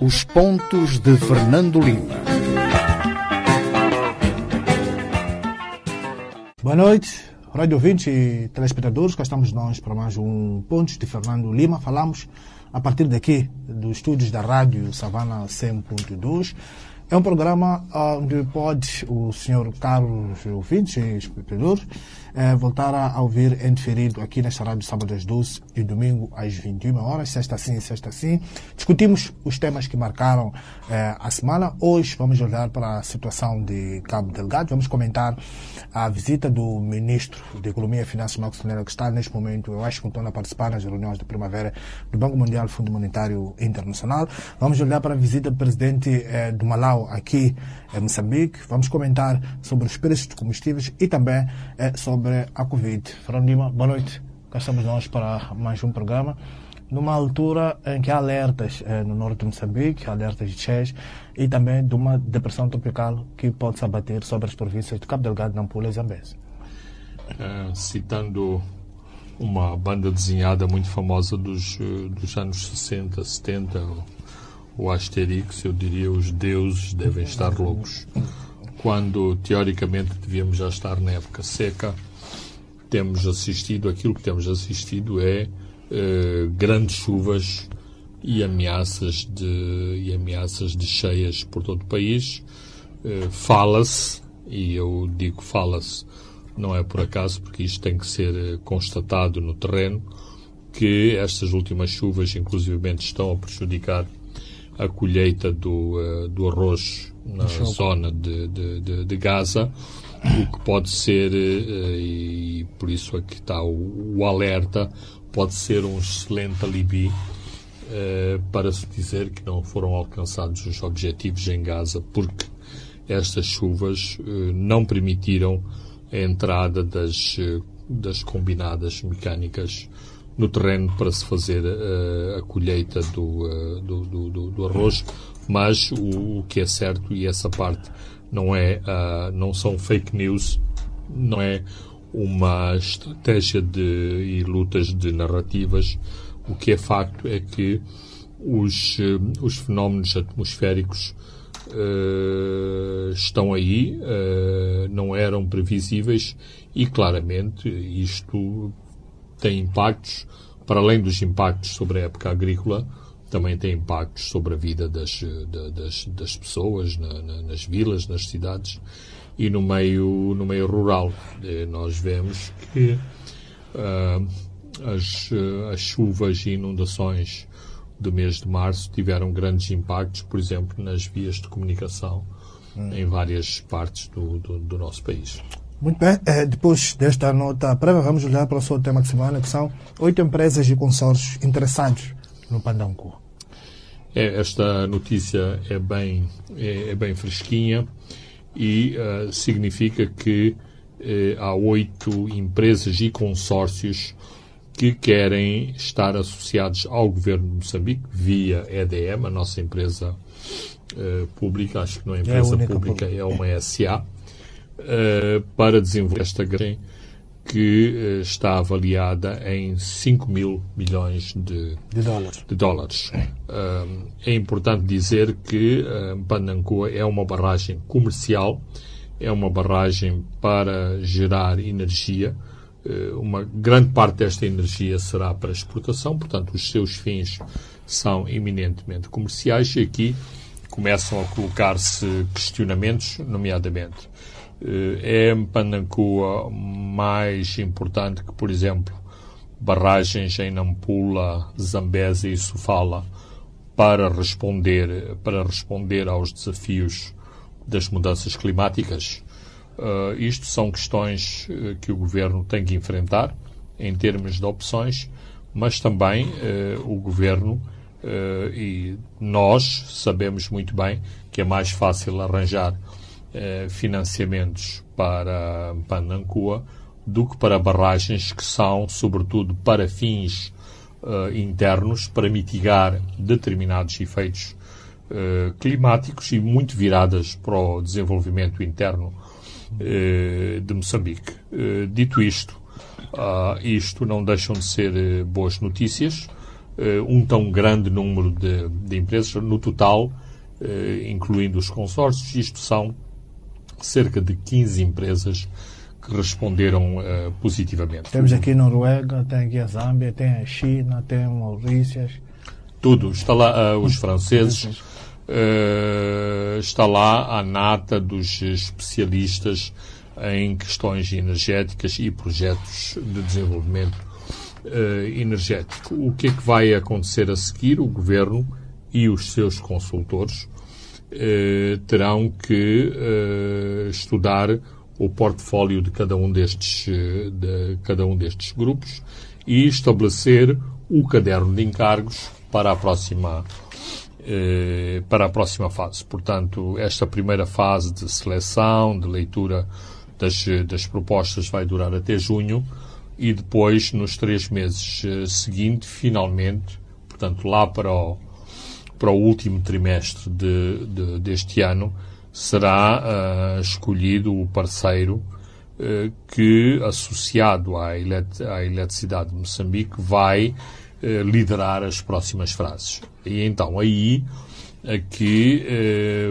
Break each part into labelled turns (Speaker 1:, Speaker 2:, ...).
Speaker 1: Os pontos de Fernando Lima.
Speaker 2: Boa noite, rádio ouvintes e telespectadores. Cá estamos nós para mais um Pontos de Fernando Lima. Falamos a partir daqui dos estúdios da rádio Savana 100.2 é um programa onde pode o senhor Carlos ouvintes e espectadores eh, voltar a ouvir em diferido aqui nesta rádio sábado às 12 e domingo às 21 horas, sexta sim, sexta sim. Discutimos os temas que marcaram eh, a semana. Hoje vamos olhar para a situação de Cabo Delgado. Vamos comentar a visita do ministro de Economia e Finanças, Marcos Tonela, que está neste momento em Washington a participar nas reuniões de primavera do Banco Mundial Fundo Monetário Internacional. Vamos olhar para a visita do presidente eh, do Malau aqui em Moçambique. Vamos comentar sobre os preços de combustíveis e também eh, sobre a Covid. Fernando Lima, boa noite. Cá estamos nós para mais um programa. Numa altura em que há alertas eh, no norte de Moçambique, alertas de cheias e também de uma depressão tropical que pode se abater sobre as províncias de Cabo Delgado, Nampula e Zambeze.
Speaker 3: Uh, citando uma banda desenhada muito famosa dos, dos anos 60, 70, o Asterix, eu diria os deuses devem estar loucos. Quando, teoricamente, devíamos já estar na época seca, temos assistido, aquilo que temos assistido é eh, grandes chuvas e ameaças de, e ameaças de cheias por todo o país. Eh, fala-se, e eu digo fala-se, não é por acaso, porque isto tem que ser eh, constatado no terreno, que estas últimas chuvas, inclusivamente, estão a prejudicar a colheita do, uh, do arroz na zona de, de, de, de, Gaza, o que pode ser, uh, e por isso aqui está o, o, alerta, pode ser um excelente alibi uh, para se dizer que não foram alcançados os objetivos em Gaza, porque estas chuvas não permitiram a entrada das, das combinadas mecânicas no terreno para se fazer uh, a colheita do, uh, do, do, do, arroz, mas o, o, que é certo, e essa parte não, é, uh, não são fake news, não é uma estratégia de, e lutas de narrativas, o que é facto é que os, os fenómenos atmosféricos estão aí, não eram previsíveis e claramente isto tem impactos, para além dos impactos sobre a época agrícola, também tem impactos sobre a vida das, das, das pessoas na, na, nas vilas, nas cidades e no meio, no meio rural. E nós vemos que uh, as, as chuvas e inundações do mês de março tiveram grandes impactos, por exemplo, nas vias de comunicação hum. em várias partes do, do, do nosso país.
Speaker 2: Muito bem, é, depois desta nota prévia, vamos olhar para o seu tema de semana, que são oito empresas e consórcios interessados no Pandanco.
Speaker 3: É, esta notícia é bem, é, é bem fresquinha e uh, significa que uh, há oito empresas e consórcios que querem estar associados ao governo de Moçambique via EDM, a nossa empresa uh, pública, acho que não é, é empresa é pública, é uma SA uh, para desenvolver esta grande que uh, está avaliada em 5 mil milhões de,
Speaker 2: de dólares.
Speaker 3: De dólares. Uh, é importante dizer que uh, Panancoa é uma barragem comercial, é uma barragem para gerar energia. uma grande parte desta energia será para exportação, portanto, os seus fins são eminentemente comerciais e aqui começam a colocar-se questionamentos, nomeadamente é Panancoa mais importante que, por exemplo, barragens em Nampula, Zambésia e Sofala para responder, para responder aos desafios das mudanças climáticas? Uh, isto são questões uh, que o governo tem que enfrentar em termos de opções, mas também uh, o governo e nós sabemos muito bem que é mais fácil arranjar eh, financiamentos para Panancua do que para barragens que são, sobretudo, para fins uh, internos, para mitigar determinados efeitos uh, climáticos e muito viradas para o desenvolvimento interno de Moçambique. dito isto, isto não deixam de ser boas notícias. um tão grande número de, de empresas. No total, incluindo os consórcios, isto são cerca de 15 empresas que responderam uh, positivamente.
Speaker 2: Temos aqui Noruega, tem aqui a Zâmbia, tem a China, tem a Maurícias.
Speaker 3: Tudo. Está lá uh, os franceses, uh, está lá a nata dos especialistas em questões energéticas e projetos de desenvolvimento energético. O que é que vai acontecer a seguir? O governo e os seus consultores terão que estudar o portfólio de cada um destes, eh, de cada um destes grupos e estabelecer o caderno de encargos para a próxima eh, para a próxima fase. Portanto, esta primeira fase de seleção, de leitura das, das propostas vai durar até junho e depois, nos três meses eh, seguintes, finalmente, portanto, lá para o, para o último trimestre de, de, deste ano, será uh, escolhido o parceiro uh, que, associado à, elet à eletricidade de Moçambique, vai uh, liderar as próximas frases. E então aí aqui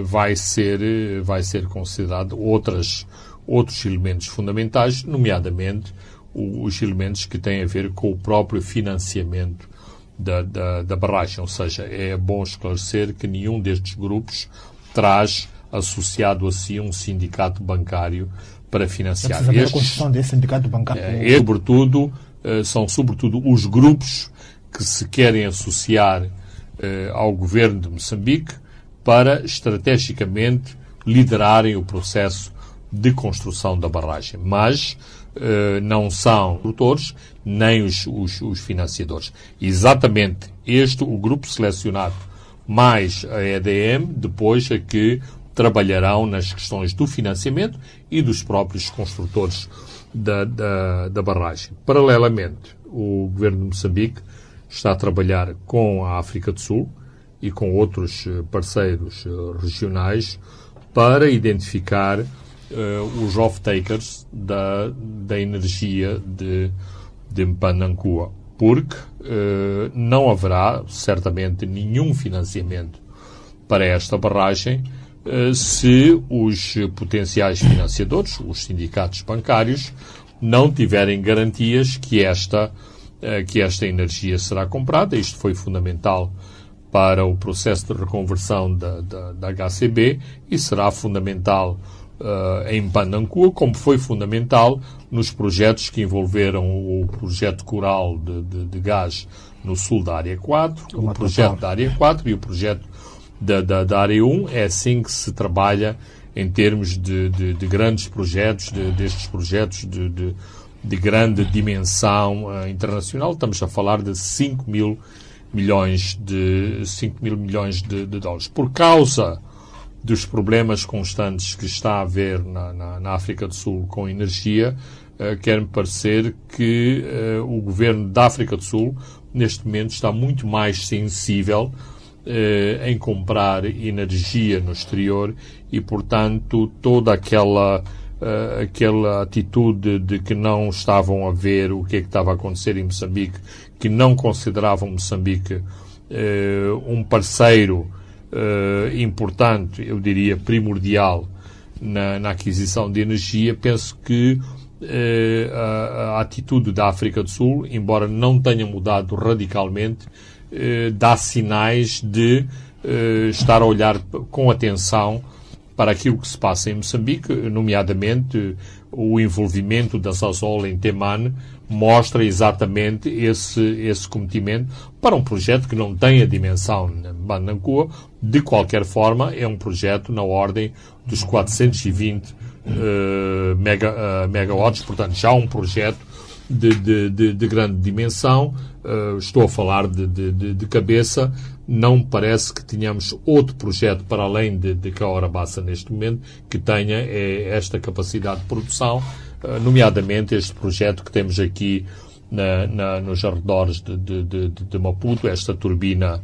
Speaker 3: vai ser vai ser considerado outras outros elementos fundamentais, nomeadamente os elementos que têm a ver com o próprio financiamento da, da, da barragem. Ou seja, é bom esclarecer que nenhum destes grupos traz associado a si um sindicato bancário para financiar.
Speaker 2: Estes, a construção desse sindicato bancário.
Speaker 3: É, e, sobretudo, eh, são sobretudo os grupos que se querem associar eh, ao governo de Moçambique para estrategicamente liderarem o processo de construção da barragem. Mas eh, não são produtores nem os, os, os financiadores. Exatamente este, o grupo selecionado mais a EDM, depois é que trabalharão nas questões do financiamento e dos próprios construtores da, da, da barragem. Paralelamente, o governo de Moçambique está a trabalhar com a África do Sul e com outros eh, parceiros eh, regionais para identificar uh, os off-takers da, da energia de, de Mpanancoa, porque uh, não haverá certamente nenhum financiamento para esta barragem eh, se os potenciais financiadores, os sindicatos bancários, não tiverem garantias que esta, eh, que esta energia será comprada. Isto foi fundamental para o processo de reconversão da, da, da HCB e será fundamental uh, em Pandancua, como foi fundamental nos projetos que envolveram o projeto coral de, de, de gás no sul da Área 4, o, o projeto da Área 4 e o projeto da, da, da área 1. É assim que se trabalha em termos de, de, de grandes projetos, de, destes projetos de, de, de grande dimensão uh, internacional. Estamos a falar de 5 mil milhões de 5 mil milhões de, de, dólares. Por causa dos problemas constantes que está a haver na, na, na África do Sul com energia, quer-me parecer que uh, o governo da África do Sul, neste momento, está muito mais sensível eh, em comprar energia no exterior e, portanto, toda aquela uh, aquela atitude de que não estavam a ver o que é que estava a acontecer em Moçambique, que não consideravam Moçambique uh, um parceiro uh, importante, eu diria primordial, na, na, aquisição de energia, penso que a, a atitude da África do Sul, embora não tenha mudado radicalmente, eh, dá sinais de eh, estar a olhar com atenção para aquilo que se passa em Moçambique, nomeadamente o envolvimento da Sasol em Temane, mostra exatamente esse, esse cometimento para um projeto que não tem a dimensão na Banancua. De qualquer forma, é um projeto na ordem dos 420 uh, mega, uh, megawatts, portanto, já um projeto de, de, de, de grande dimensão. Uh, estou a falar de, de, de, cabeça. Não parece que tenhamos outro projeto para além de, de Caorabassa neste momento que tenha esta capacidade de produção, nomeadamente este projeto que temos aqui na, na, nos arredores de, de, de, de, Maputo, esta turbina,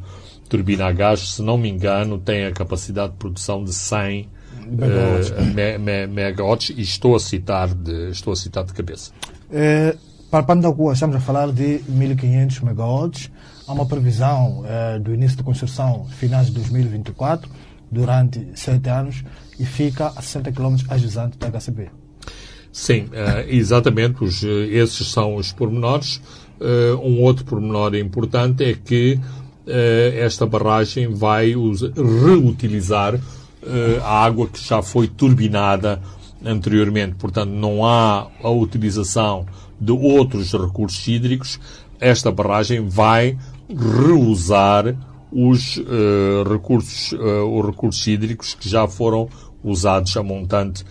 Speaker 3: turbina a gás, se não me engano, tem a capacidade de produção de 100 megawatts, me, me, megawatts e estou a citar de, estou a citar de cabeça.
Speaker 2: É, para Pandacu, estamos a falar de 1500 megawatts. há uma previsão uh, do início de construção finais de 2024, durante sete anos, e fica a 60 km ajusante da HCP.
Speaker 3: Sim, exatamente. Os, esses são os pormenores. Um outro pormenor importante é que esta barragem vai reutilizar a água que já foi turbinada anteriormente. Portanto, não há a utilização de outros recursos hídricos. Esta barragem vai reusar os uh, recursos, uh, os recursos hídricos que já foram usados a montante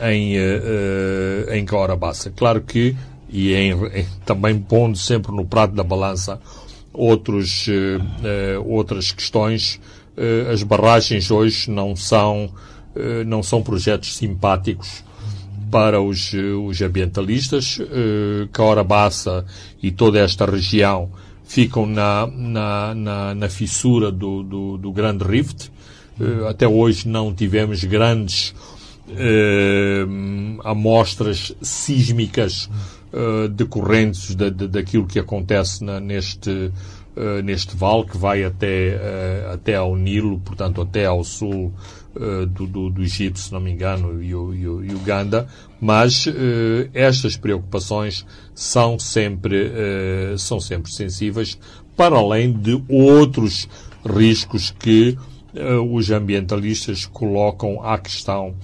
Speaker 3: em, uh, em Caorabaça. Claro que, e em, em, também pondo sempre no prato da balança outros, outras questões, as barragens hoje não são, não são projetos simpáticos para os, os ambientalistas. Caorabaça e toda esta região ficam na, na, na, na fissura do, do, do, Grande Rift. Até hoje não tivemos grandes amostras sísmicas decorrentes de, de, daquilo que acontece na, neste, neste vale que vai até, até ao Nilo, portanto até ao sul do, do, do, Egito, se não me engano, e, e, e Uganda, mas estas preocupações são sempre, uh, são sempre sensíveis, para além de outros riscos que uh, os ambientalistas colocam à questão,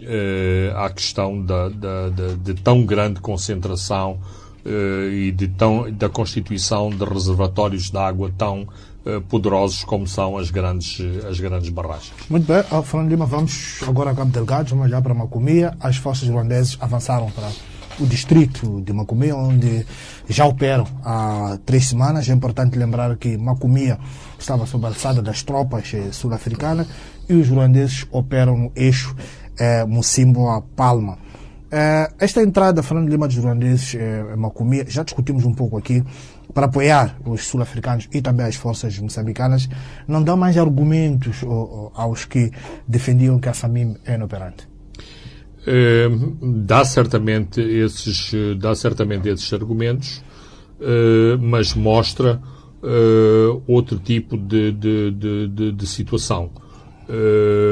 Speaker 3: uh, à questão da, da, da, de tão grande concentração e de tão, da constituição de reservatórios de água tão poderosos como são as grandes, as grandes barragens.
Speaker 2: Muito bem, Fernando Lima, vamos agora a Cabo Delgado, vamos já para Macomia. As forças ruandesas avançaram para o distrito de Macomia, onde já operam há três semanas. É importante lembrar que Macomia estava sob a alçada das tropas eh, sul-africanas e os ruandeses operam no eixo eh, Mocimbo Eh, esta entrada, Fernando Lima dos ruandeses eh, em Macomia, já discutimos um pouco aqui, para apoiar os sul-africanos e também as forças moçambicanas, não dá mais argumentos aos que defendiam que a SAMIM é inoperante?
Speaker 3: Dá certamente esses, dá certamente esses argumentos, uh, mas mostra uh, outro tipo de, de, de, de situação.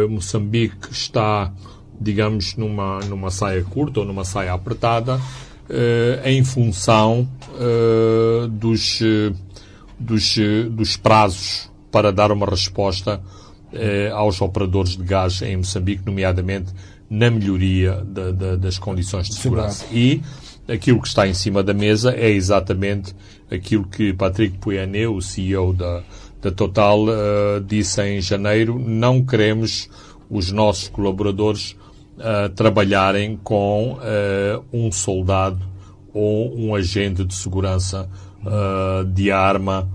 Speaker 3: Moçambique está, digamos, numa, numa saia curta ou numa saia apertada em função dos, dos, dos prazos para dar uma resposta aos operadores de gás em Moçambique, nomeadamente na melhoria da, da, das condições de segurança. E aquilo que está em cima da mesa é exatamente aquilo que Patrick Pouyanné, o CEO da, da Total, uh, disse em janeiro: não queremos os nossos colaboradores uh, trabalharem com uh, um soldado ou um agente de segurança de arma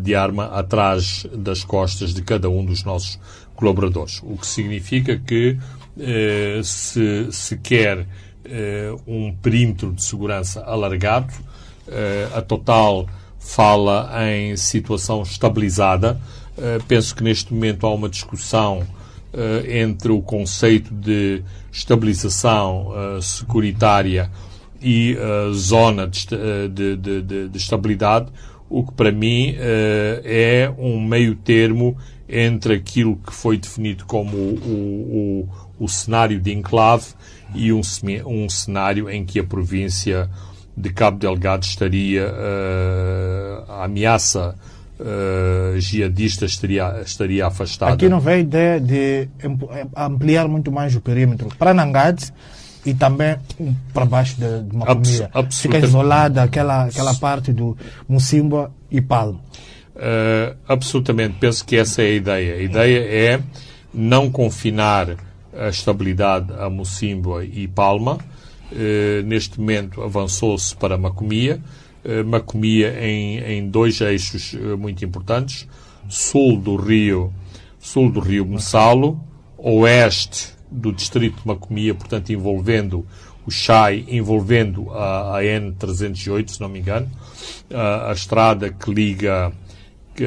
Speaker 3: de arma atrás das costas de cada um dos nossos colaboradores. O que significa que eh, se, se quer eh, um perímetro de segurança alargado. Eh, a Total fala em situação estabilizada. penso que neste momento há uma discussão entre o conceito de estabilização securitária e a zona de, de, de, de, estabilidade, o que para mim é um meio termo entre aquilo que foi definido como o, o, o cenário de enclave e um, um cenário em que a província de Cabo Delgado estaria uh, a ameaça uh, jihadista estaria, estaria afastada.
Speaker 2: Aqui não vem ideia de ampliar muito mais o perímetro para Nangades e também para baixo de, de Macomia. Abs Fica isolada aquela, aquela parte do Mucimba e Palma.
Speaker 3: Uh, absolutamente. Penso que essa é a ideia. A ideia é não confinar a estabilidade a Mocimboa e Palma. Eh, neste momento avançou-se para Macomia. Eh, Macomia em, em dois eixos eh, muito importantes. Sul do rio, sul do rio Messalo, oeste do distrito de Macomia, portanto envolvendo o Chai, envolvendo a, a N308, se não me engano, a, a estrada que liga que,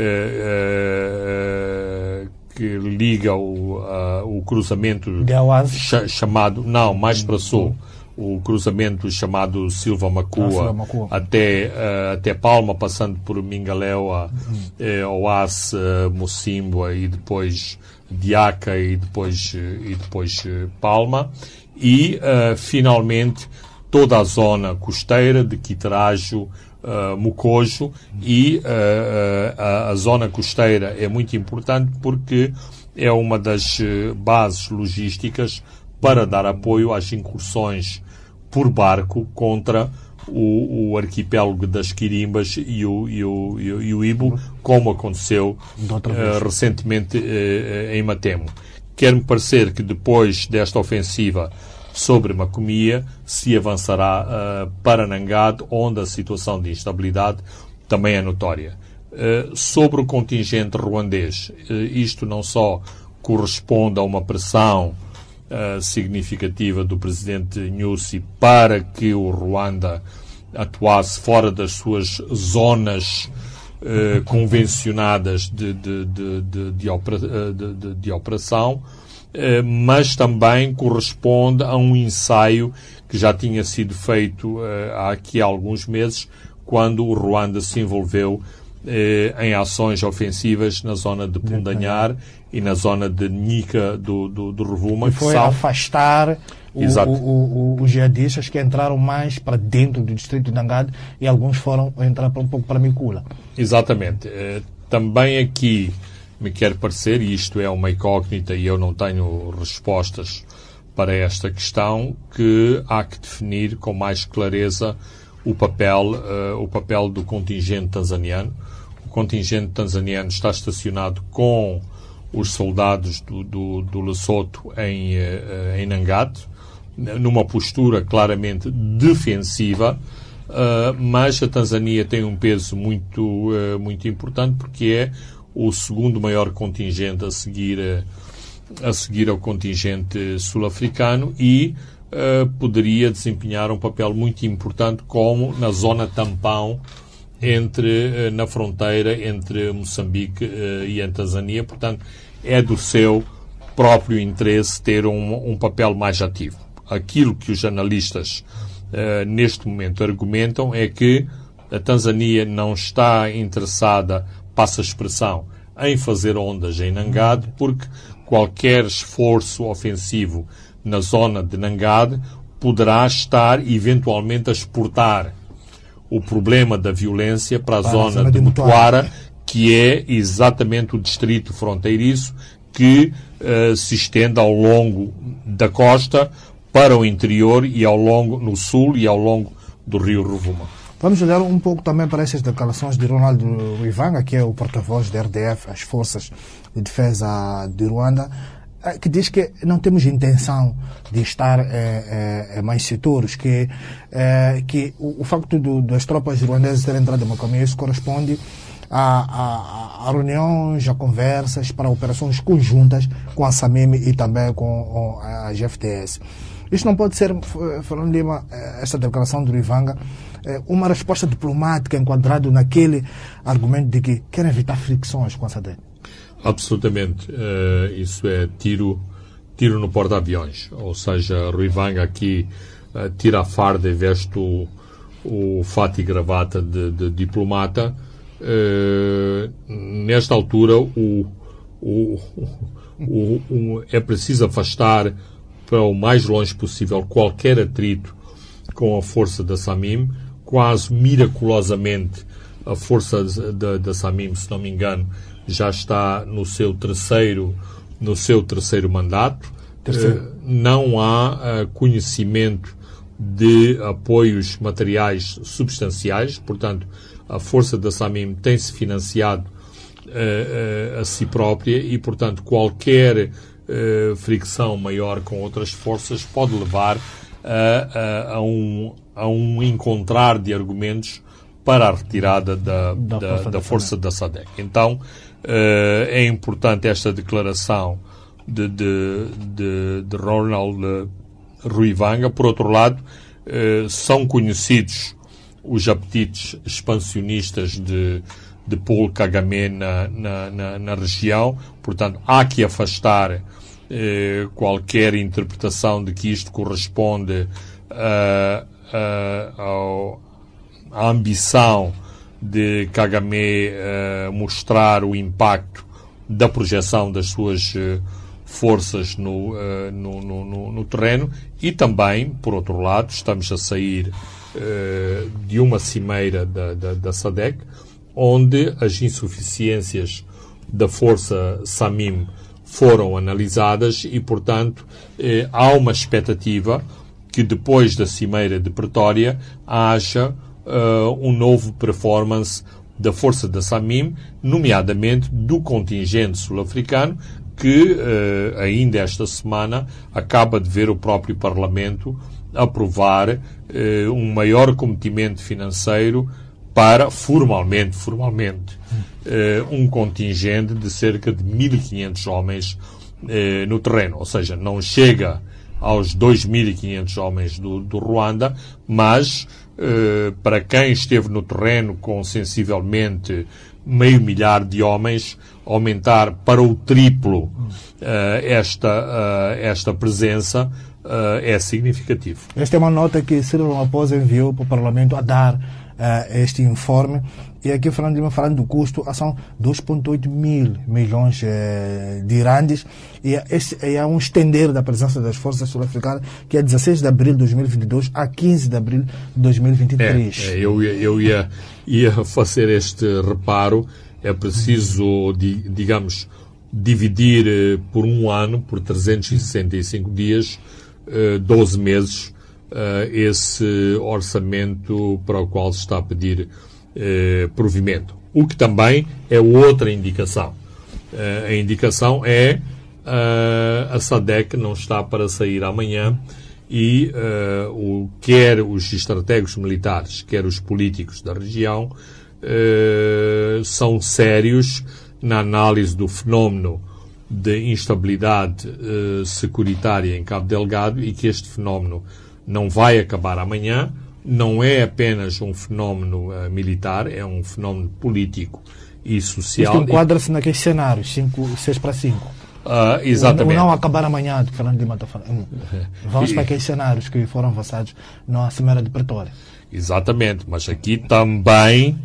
Speaker 3: que liga o, uh, o cruzamento ch chamado, não, mais para sul, o cruzamento chamado Silva Macua,
Speaker 2: Ah, Macua.
Speaker 3: até, eh, até Palma, passando por Mingaléua,
Speaker 2: Uhum.
Speaker 3: eh, Oace, eh, Mocimboa e depois Diaca e depois, e depois Palma. E, finalmente, toda a zona costeira de Quitarajo, eh, Mocojo e a, a zona costeira é muito importante porque é uma das bases logísticas para dar apoio às incursões por barco contra o, o arquipélago das Quirimbas e o, e o, e o, Ibo, como aconteceu
Speaker 2: vez.
Speaker 3: recentemente eh, em Matemo. Quer-me parecer que depois desta ofensiva sobre Macomia se avançará eh, para Nangade, onde a situação de instabilidade também é notória. Sobre o contingente ruandês, isto não só corresponde a uma pressão eh, significativa do presidente Nyusi para que o Ruanda atuasse fora das suas zonas eh, convencionadas de, de, de, de, opera- eh, operação, eh, mas também corresponde a um ensaio que já tinha sido feito há aqui há alguns meses, quando o Ruanda se envolveu eh, em ações ofensivas na zona de Pundanhar e na zona de Nica do, do, do Rovuma,
Speaker 2: E foi
Speaker 3: são
Speaker 2: afastar o-
Speaker 3: Exato.
Speaker 2: o- o- o- os jihadistas que entraram mais para dentro do distrito de Nangade e alguns foram entrar para um pouco para Micula.
Speaker 3: Exatamente. Eh, Também aqui me quer parecer, e isto é uma incógnita e eu não tenho respostas para esta questão, que há que definir com mais clareza o papel, eh, o papel do contingente tanzaniano. O contingente tanzaniano está estacionado com os soldados do, do, do em, eh, em Nangate, numa postura claramente defensiva, Uh, mas a Tanzânia tem um peso muito, uh, muito importante porque é o segundo maior contingente a seguir, a seguir ao contingente sul-africano e poderia desempenhar um papel muito importante como na zona tampão entre, uh, na fronteira entre Moçambique uh, e a Tanzânia. Portanto, é do seu próprio interesse ter um, um papel mais ativo. Aquilo que os analistas Uh, neste momento argumentam é que a Tanzânia não está interessada, passa a expressão, em fazer ondas em Nangade, porque qualquer esforço ofensivo na zona de Nangade poderá estar eventualmente a exportar o problema da violência para a
Speaker 2: Para a
Speaker 3: zona,
Speaker 2: zona
Speaker 3: de
Speaker 2: de Mutuara.
Speaker 3: Que é exatamente o distrito fronteiriço que uh, se estende ao longo da costa para o interior e ao longo, no sul e ao longo do rio Rovuma.
Speaker 2: Vamos olhar um pouco também para essas declarações de Ronaldo Ruivanga, que é o porta-voz da RDF, as Forças de Defesa de Ruanda, que diz que não temos intenção de estar eh, eh, mais setores, que, eh, que o, o facto do, das tropas ruandesas terem entrado em Macomia, isso corresponde a, a, a, reuniões, a conversas para operações conjuntas com a SAMIM e também com a GFTS. Isto não pode ser, Fernando Lima, esta declaração do Ivanga, uma resposta diplomática enquadrado naquele argumento de que querem evitar fricções com a SADC?
Speaker 3: Absolutamente. Uh, isso é tiro, tiro no porta-aviões. Ou seja, Ruivanga aqui uh, tira a farda e veste o, o fato e gravata de, de diplomata. Uh, nesta altura, o, o, o, é preciso afastar para o mais longe possível qualquer atrito com a força da Samim, quase miraculosamente a força da, da Samim, se não me engano, já está no seu terceiro, no seu terceiro mandato.
Speaker 2: Terceiro.
Speaker 3: Uh, não há uh, conhecimento de apoios materiais substanciais, portanto, a força da Samim tem-se financiado uh, a si própria e, portanto, qualquer Uh, fricção maior com outras forças pode levar a, a, a, um, a um encontrar de argumentos para a retirada da, da, da, força, da, força da SADEC. Então, uh, é importante esta declaração de, de, de, de Ronald Ruivanga. Por outro lado, uh, são conhecidos os apetites expansionistas de, de Paul Kagame na, na, na, na região. Portanto, há que afastar eh, qualquer interpretação de que isto corresponde a ambição de Kagame mostrar o impacto da projeção das suas forças no, no, no, no, terreno. E também, por outro lado, estamos a sair de uma cimeira da, da, da SADEC, onde as insuficiências da força Samim foram analisadas e, portanto, eh, há uma expectativa que depois da Cimeira de Pretória haja uh, um novo performance da força da Samim, nomeadamente do contingente sul-africano, que uh, ainda esta semana acaba de ver o próprio Parlamento aprovar uh, um maior cometimento financeiro para, formalmente, formalmente, uh, um contingente de cerca de 1.500 homens uh, no terreno. Ou seja, não chega aos 2.500 homens do, do Ruanda, mas para quem esteve no terreno com sensivelmente meio milhar de homens, aumentar para o triplo esta, esta presença é significativo.
Speaker 2: Esta é uma nota que Cyril Ramaphosa enviou para o Parlamento a dar uh, este informe. E aqui falando, falando do custo, são 2,8 mil milhões uh, de randes. E este é um estender da presença das forças sul-africanas, que é 16 de abril de 2022 a 15 de abril de 2023.
Speaker 3: É, é, eu, eu ia, ia fazer este reparo. É preciso, digamos, dividir eh, por um ano, por 365 dias, 12 meses, uh, esse orçamento para o qual se está a pedir uh, provimento. O que também é outra indicação. Uh, a indicação é a SADEC não está para sair amanhã e o, quer os estrategos militares, quer os políticos da região são sérios na análise do fenómeno de instabilidade securitária em Cabo Delgado e que este fenómeno não vai acabar amanhã, não é apenas um fenómeno uh, militar, é um fenómeno político e social.
Speaker 2: Isto enquadra-se naqueles cenários, 6 para 5.
Speaker 3: Uh, exatamente.
Speaker 2: O, não acabar amanhã, que Fernando Lima está falando. Vamos e, para aqueles cenários que foram avançados na Cimeira de Pretória.
Speaker 3: Exatamente, mas aqui também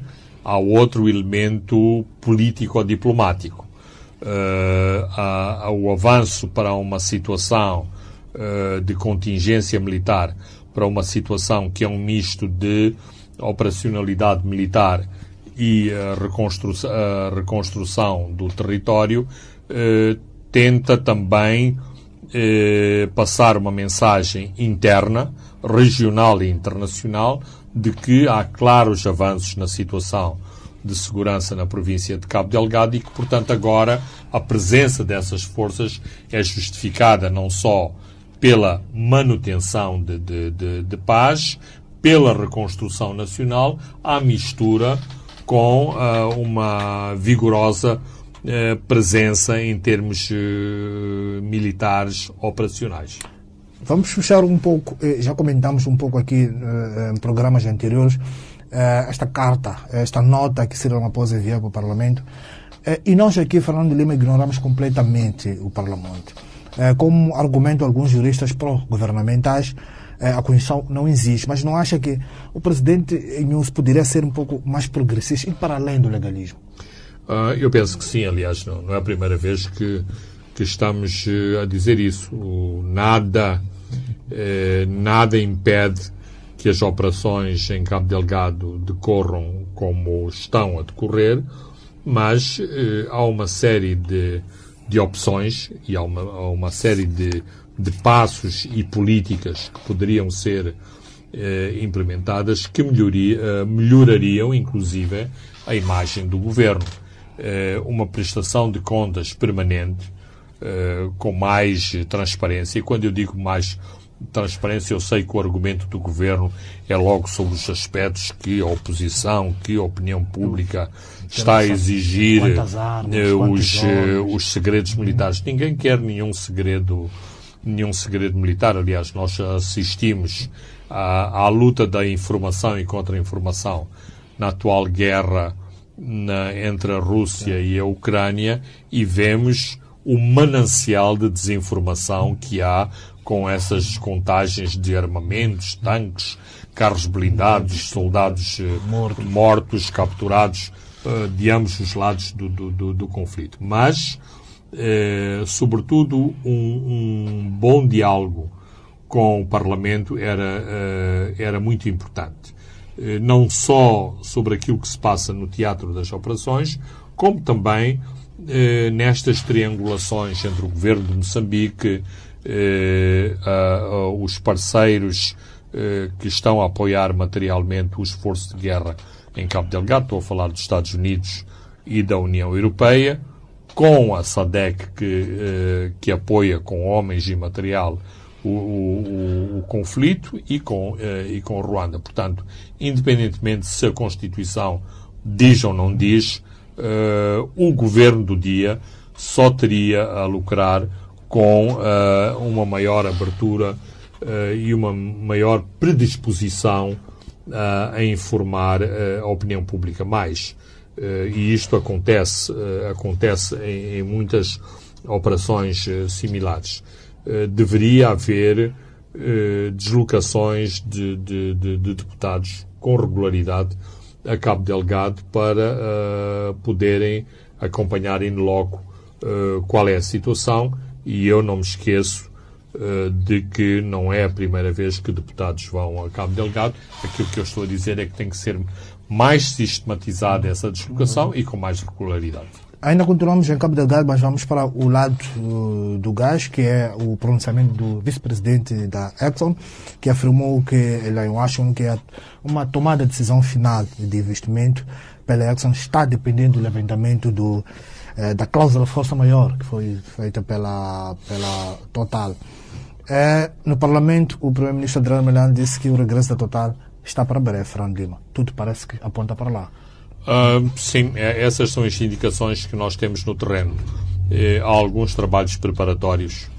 Speaker 3: há outro elemento político-diplomático. Uh, o avanço para uma situação uh, de contingência militar para uma situação que é um misto de operacionalidade militar e a reconstrução, a reconstrução do território, eh, tenta também eh, passar uma mensagem interna, regional e internacional, de que há claros avanços na situação de segurança na província de Cabo Delgado e que, portanto, agora a presença dessas forças é justificada não só pela manutenção de, de, de, de paz, pela reconstrução nacional, à mistura com uh, uma vigorosa uh, presença em termos uh, militares operacionais.
Speaker 2: Vamos fechar um pouco, eh, já comentamos um pouco aqui em programas anteriores, esta carta, esta nota que Cyril Ramaphosa enviou para o Parlamento, e nós aqui, Fernando Lima, ignoramos completamente o Parlamento. É, como argumento alguns juristas pró-governamentais, é, a Constituição não existe. Mas não acha que o presidente Inhus poderia ser um pouco mais progressista e para além do legalismo?
Speaker 3: Uh, eu penso que sim, aliás, não, não é a primeira vez que, que estamos uh, a dizer isso. Nada, uh, nada impede que as operações em Cabo Delgado decorram como estão a decorrer, mas eh, há uma série de de opções e há uma, há uma série de, de passos e políticas que poderiam ser eh, implementadas que melhoria, eh, melhorariam, inclusive, a imagem do governo. Eh, uma prestação de contas permanente, eh, com mais transparência. E quando eu digo mais transparência, eu sei que o argumento do governo é logo sobre os aspectos que a oposição, que a opinião pública está a exigir
Speaker 2: armas,
Speaker 3: eh, os, eh, os segredos militares. Ninguém quer nenhum segredo, nenhum segredo militar. Aliás, nós assistimos à, à luta da informação e contra-informação na atual guerra na, entre a Rússia e a Ucrânia e vemos o manancial de desinformação que há com essas contagens de armamentos, tanques, carros blindados, soldados mortos, mortos capturados de ambos os lados do, do, do, do conflito. Mas, sobretudo, um, um, bom diálogo com o Parlamento era, era muito importante. Não só sobre aquilo que se passa no teatro das operações, como também eh, nestas triangulações entre o governo de Moçambique, eh, os parceiros eh, que estão a apoiar materialmente o esforço de guerra em Cabo Delgado, estou a falar dos Estados Unidos e da União Europeia, com a SADEC que, que apoia com homens e material o, o, o, conflito e com, e com Ruanda. Portanto, independentemente se a Constituição diz ou não diz, uh, o governo do dia só teria a lucrar com uma maior abertura e uma maior predisposição a informar a opinião pública mais. e isto acontece, acontece em, em, muitas operações similares. deveria haver deslocações de, de, de, de deputados com regularidade a Cabo Delgado para uh, poderem acompanhar in loco uh, qual é a situação e eu não me esqueço de que não é a primeira vez que deputados vão a Cabo Delgado. Aquilo que eu estou a dizer é que tem que ser mais sistematizada essa deslocação e com mais regularidade.
Speaker 2: Ainda continuamos em Cabo Delgado, mas vamos para o lado uh, do gás, que é o pronunciamento do vice-presidente da Exxon, que afirmou que em Washington que uma tomada de decisão final de investimento pela Exxon está dependendo do levantamento do, eh, da cláusula força maior que foi feita pela, pela Total. Eh, no Parlamento, o primeiro-ministro Adriano Melano disse que o regresso da Total está para breve, Fernando Lima. Tudo parece que aponta para lá.
Speaker 3: Uh, sim, é, essas são as indicações que nós temos no terreno. Uh, há alguns trabalhos preparatórios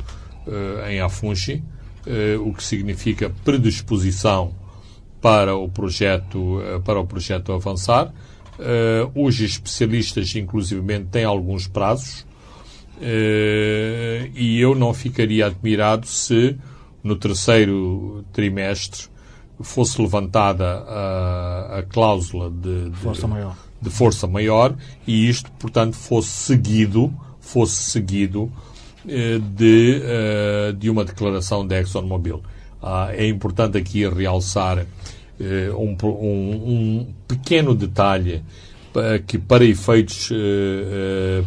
Speaker 3: uh, em Afunchi, eh, o que significa predisposição para o projeto, para o projeto avançar. Os especialistas, inclusivamente, têm alguns prazos e eu não ficaria admirado se no terceiro trimestre fosse levantada a, a cláusula de, de,
Speaker 2: força maior.
Speaker 3: de força maior e isto, portanto, fosse seguido, fosse seguido eh, de, de uma declaração da ExxonMobil. Ah, é importante aqui realçar eh, um, um, um pequeno detalhe que para efeitos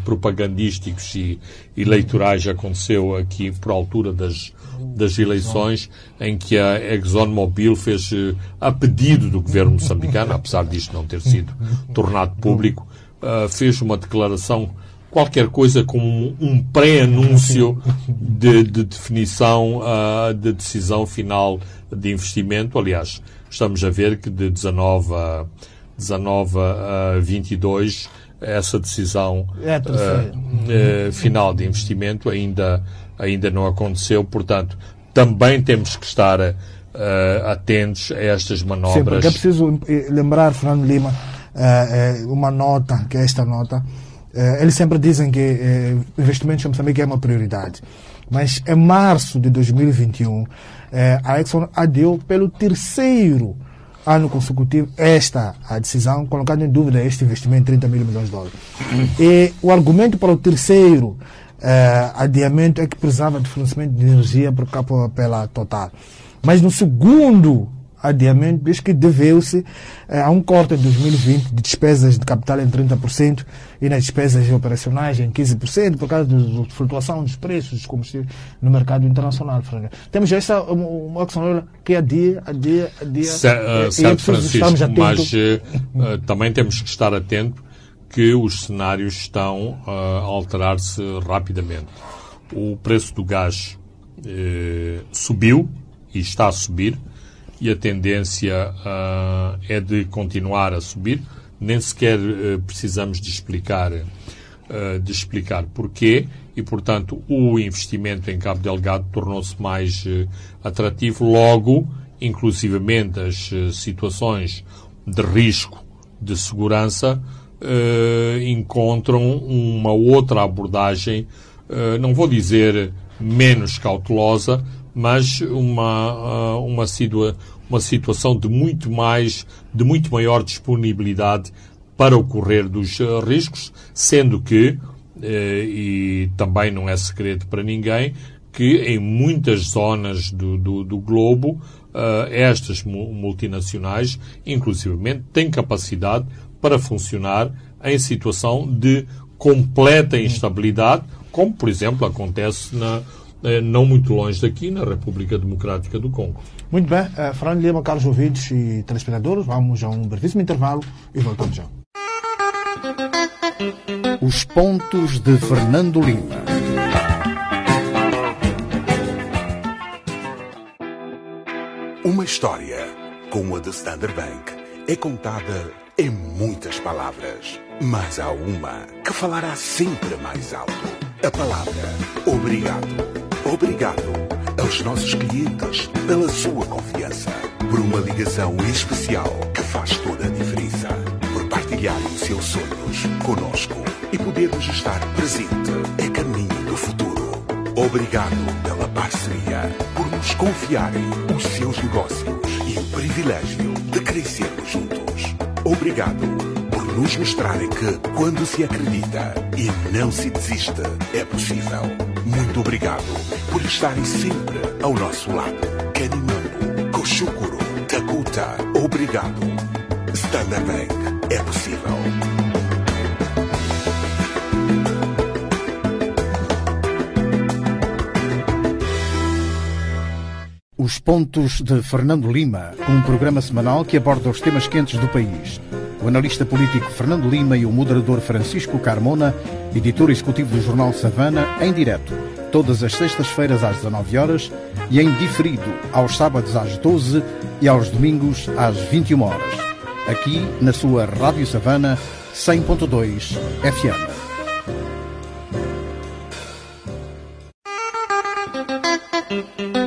Speaker 3: propagandísticos e eleitorais aconteceu aqui por altura das das eleições em que a ExxonMobil fez, eh, a pedido do governo moçambicano, apesar disto não ter sido tornado público, uh, fez uma declaração, qualquer coisa como um pré-anúncio de, de, definição uh, de decisão final de investimento. Aliás, estamos a ver que de 19 a, 19 a 22 essa decisão
Speaker 2: é
Speaker 3: uh, uh, final de investimento ainda ainda não aconteceu, portanto, também temos que estar uh, atentos a estas manobras. Sim,
Speaker 2: porque é preciso lembrar, Fernando Lima, uma nota, que é esta nota. Eles sempre dizem que investimentos em Moçambique é uma prioridade. Mas em março de 2021, a Exxon adeu pelo terceiro ano consecutivo esta a decisão, colocando em dúvida este investimento de 30 mil milhões de dólares. E o argumento para o terceiro uh, adiamento é que precisava de fornecimento de energia por capa pela Total. Mas no segundo adiamento, diz que deveu-se uh, a um corte em 2020 de despesas de capital em 30% e nas despesas operacionais em 15% por causa da flutuação dos preços dos combustíveis no mercado internacional. Temos essa uma ação que adia, adia, adia.
Speaker 3: C uh, certo, Francisco, mas uh, também temos que estar atentos que os cenários estão a alterar-se rapidamente. O preço do gás eh, subiu e está a subir e a tendência uh, é de continuar a subir. Nem sequer uh, precisamos de explicar, uh, de explicar porquê e, portanto, o investimento em Cabo Delgado tornou-se mais atrativo. Logo, inclusivamente, as situações de risco de segurança encontram uma outra abordagem, não vou dizer menos cautelosa, mas uma, uma, situa uma situação de muito mais, de muito maior disponibilidade para o dos riscos, sendo que, e também não é segredo para ninguém, que em muitas zonas do, do, do globo uh, estas multinacionais, inclusivamente, têm capacidade para funcionar em situação de completa instabilidade, como, por exemplo, acontece na, eh, não muito longe daqui, na República Democrática do Congo.
Speaker 2: Muito bem. Uh, Fernando Lima, Carlos ouvintes e telespectadores, vamos a um brevíssimo intervalo e voltamos já.
Speaker 1: Os pontos de Fernando Lima.
Speaker 4: Uma história, como a de Standard Bank, é contada em muitas palavras, mas há uma que falará sempre mais alto. A palavra obrigado. Obrigado aos nossos clientes pela sua confiança, por uma ligação especial que faz toda a diferença, por partilharem os seus sonhos conosco e podermos estar presente é caminho do futuro. Obrigado pela parceria, por nos confiarem os seus negócios e o privilégio de crescermos juntos. Obrigado por nos mostrarem que, quando se acredita e não se desiste, é possível. Muito obrigado por estarem sempre ao nosso lado. Kenimambo, Koshukuro, Takuta, obrigado. Standard Bank, é possível.
Speaker 1: Os Pontos de Fernando Lima, um programa semanal que aborda os temas quentes do país. O analista político Fernando Lima e o moderador Francisco Carmona, editor executivo do jornal Savana, em direto, todas as sextas-feiras às 19 horas e em diferido aos sábados às 12 e aos domingos às 21 horas. Aqui na sua Rádio Savana 100.2 FM.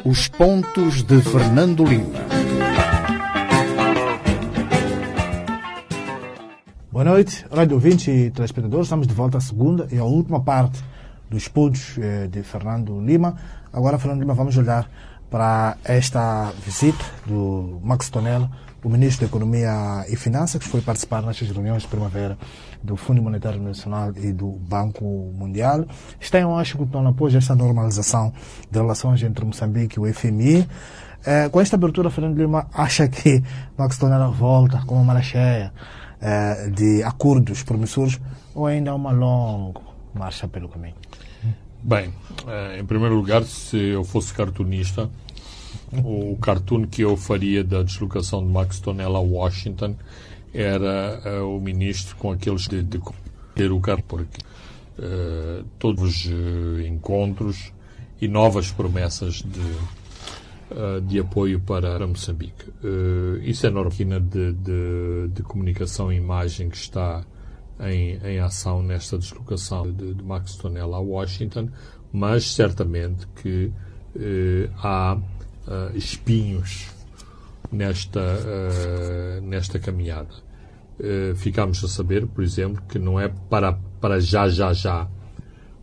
Speaker 1: Os pontos de Fernando Lima.
Speaker 2: Boa noite, rádio ouvinte e telespectadores. Estamos de volta à segunda e à última parte dos pontos eh, de Fernando Lima. Agora, Fernando Lima, vamos olhar para esta visita do Max Tonello, o ministro da Economia e Finanças, que foi participar nestas reuniões de primavera do Fundo Monetário Nacional e do Banco Mundial. Está em Washington após esta normalização de relações entre Moçambique e o FMI. Eh, com esta abertura, Fernando Lima acha que Max Tonello volta com uma mala cheia eh, de acordos promissores ou ainda há uma longa marcha pelo caminho?
Speaker 3: Bem, eh, em primeiro lugar, se eu fosse cartunista, o cartoon que eu faria da deslocação de Max Tonella a Washington era uh, o ministro com aqueles de, de ter o carro, porque todos os encontros e novas promessas de, de apoio para Moçambique. isso é normal de, de, de comunicação e imagem que está em, em ação nesta deslocação de, de Max Tonella a Washington, mas certamente que há uh, espinhos nesta, uh, nesta caminhada. Uh, ficámos a saber, por exemplo, que não é para, para já, já, já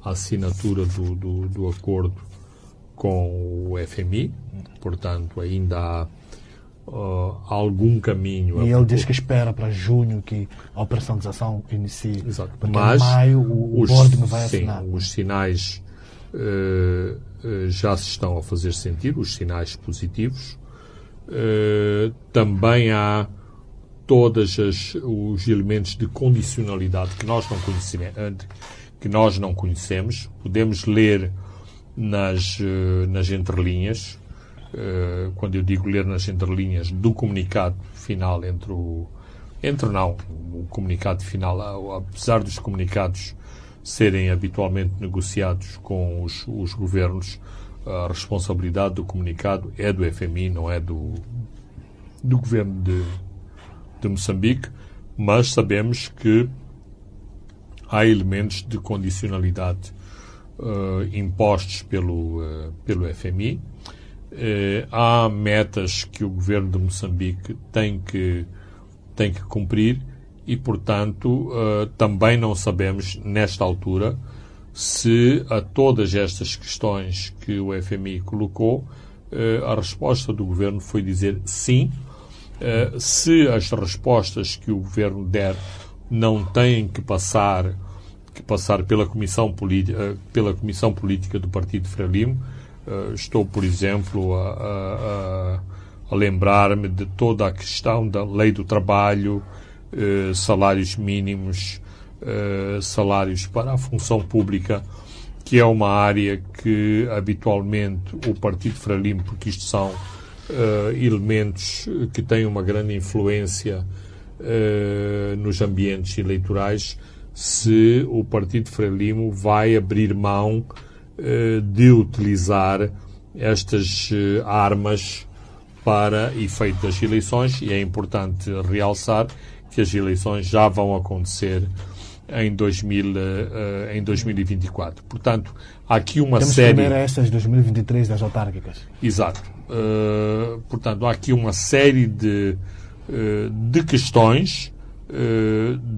Speaker 3: a assinatura do, do, do acordo com o FMI, portanto, ainda há uh, algum caminho.
Speaker 2: E ele diz que espera para junho que a operacionalização inicie.
Speaker 3: Exato.
Speaker 2: Porque
Speaker 3: Mas
Speaker 2: em maio o,
Speaker 3: os,
Speaker 2: board não vai
Speaker 3: sim,
Speaker 2: assinar.
Speaker 3: os sinais uh, já se estão a fazer sentir, os sinais positivos. Uh, também há todos os elementos de condicionalidade que nós não conhecemos, que nós não conhecemos. Podemos ler nas, nas entrelinhas, quando eu digo ler nas entrelinhas, do comunicado final entre o. Entre não, o comunicado final, apesar dos comunicados serem habitualmente negociados com os, os governos, a responsabilidade do comunicado é do FMI, não é do, do governo de, de Moçambique, mas sabemos que há elementos de condicionalidade uh, impostos pelo, uh, pelo FMI. Uh, há metas que o governo de Moçambique tem que, tem que cumprir e, portanto, uh, também não sabemos, nesta altura, se a todas estas questões que o FMI colocou, a resposta do governo foi dizer sim. se as respostas que o governo der não têm que passar que passar pela comissão política pela comissão política do Partido Frelimo estou por exemplo a, a, a lembrar-me de toda a questão da lei do trabalho salários mínimos salários para a função pública que é uma área que habitualmente o Partido Frelimo, porque isto são uh, elementos que têm uma grande influência uh, nos ambientes eleitorais, se o Partido Frelimo vai abrir mão uh, de utilizar estas armas para efeito das eleições, e é importante realçar que as eleições já vão acontecer em, 2000, uh, eh, em 2024. Portanto, há aqui uma
Speaker 2: Temos
Speaker 3: série.
Speaker 2: Temos estas 2023 das autárquicas.
Speaker 3: Exato. Uh, portanto, há aqui uma série de, uh, de questões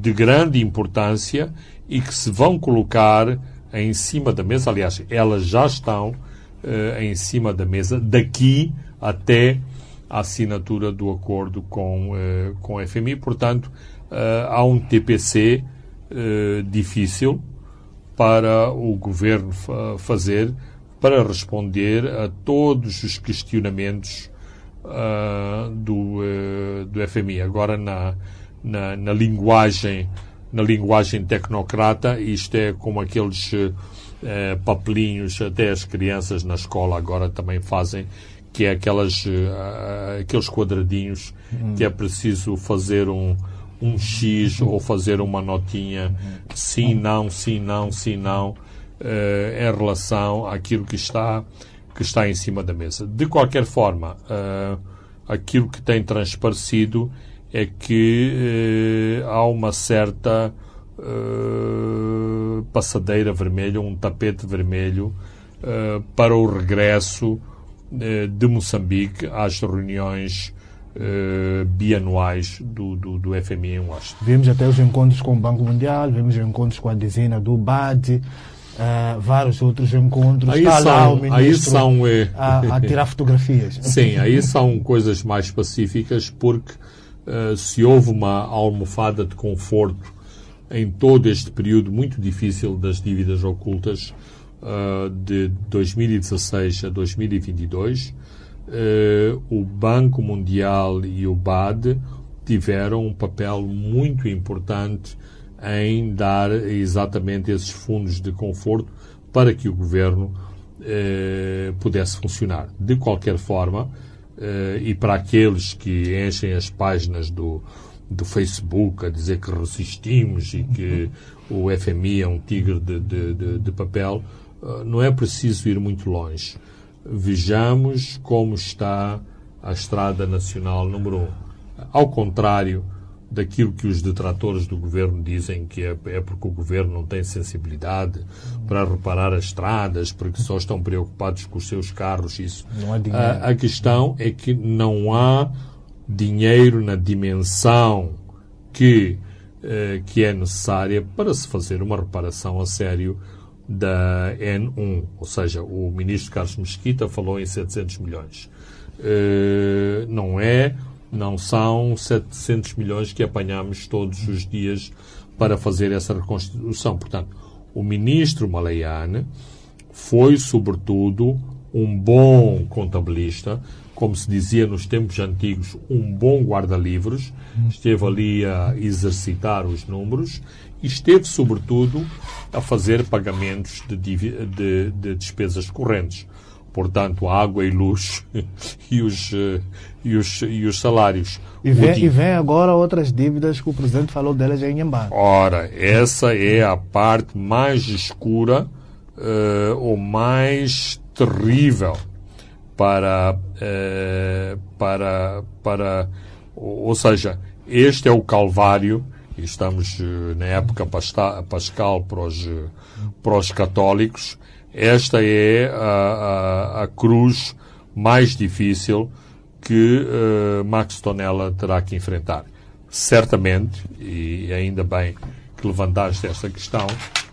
Speaker 3: de grande importância e que se vão colocar em cima da mesa. Aliás, elas já estão em cima da mesa daqui até a assinatura do acordo com, com a FMI. Portanto, há um TPC difícil para o governo fa fazer para responder a todos os questionamentos uh, do, uh, do FMI. Agora, na, na, na, linguagem na linguagem tecnocrata, isto é como aqueles papelinhos, até as crianças na escola agora também fazem, que é aquelas, aqueles quadradinhos que é preciso fazer um, um X ou fazer uma notinha sim, não, sim, não, sim, não, uh, em relação àquilo que está, que está em cima da mesa. De qualquer forma, uh, aquilo que tem transparecido é que uh, há uma certa passadeira vermelha, um tapete vermelho para o regresso de Moçambique às reuniões uh, bianuais do, do, do, FMI em Washington.
Speaker 2: Vimos até os encontros com o Banco Mundial, vimos encontros com a dezena do BAD, uh, vários outros encontros.
Speaker 3: Aí Está são, lá o ministro aí são, é...
Speaker 2: a, a, tirar fotografias.
Speaker 3: Sim, aí são coisas mais pacíficas porque se houve uma almofada de conforto em todo este período muito difícil das dívidas ocultas de 2016 a 2022, uh, o Banco Mundial e o BAD tiveram um papel muito importante em dar exatamente esses fundos de conforto para que o governo pudesse funcionar. De qualquer forma, e para aqueles que enchem as páginas do, do Facebook a dizer que resistimos e que o FMI é um tigre de, de, de, de papel, não é preciso ir muito longe vejamos como está a Estrada Nacional número 1. Ao contrário daquilo que os detratores do governo dizem que é, é porque o governo não tem sensibilidade para reparar as estradas, porque só estão preocupados com os seus carros, isso.
Speaker 2: Não há dinheiro.
Speaker 3: A, a questão é que não há dinheiro na dimensão que, eh, que é necessária para se fazer uma reparação a sério da N1, ou seja, o ministro Carlos Mesquita falou em 700 milhões. Uh, não é, não são 700 milhões que apanhamos todos os dias para fazer essa reconstrução. Portanto, o ministro Malayane foi, sobretudo, um bom contabilista, como se dizia nos tempos antigos, um bom guarda-livros, esteve ali a exercitar os números e esteve, sobretudo, a fazer pagamentos de, de, de despesas correntes. Portanto, água e luz e os, eh, e os, e os salários.
Speaker 2: E vem, e vem agora outras dívidas que o Presidente falou delas em Inhambane.
Speaker 3: Ora, essa é a parte mais escura uh, ou mais terrível para, uh, para, para, ou seja, este é o calvário estamos eh, na época pascal para os, para os católicos, esta é a, a, a cruz mais difícil que uh, Max Tonella terá que enfrentar. Certamente, e ainda bem que levantaste esta questão,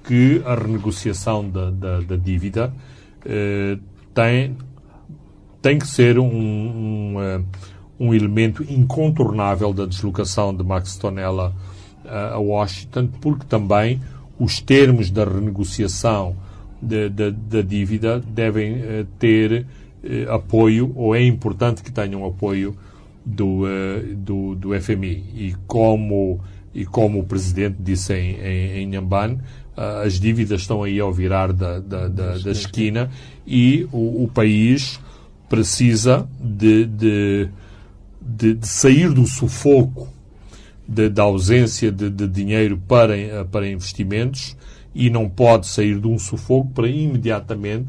Speaker 3: que a renegociação da, da, da dívida uh, tem, tem que ser um, um, um, elemento incontornável da deslocação de Max Tonella a Washington, porque também os termos da renegociação da dívida devem uh, ter uh, apoio, ou é importante que tenham apoio do, uh, do, do, FMI. E como, e como o Presidente disse em, em, em Nhambane, as dívidas estão aí ao virar da, da, da, da esquina e o, o, país precisa de, de, de, de sair do sufoco da ausência de, dinheiro para, para investimentos e não pode sair de um sufoco para imediatamente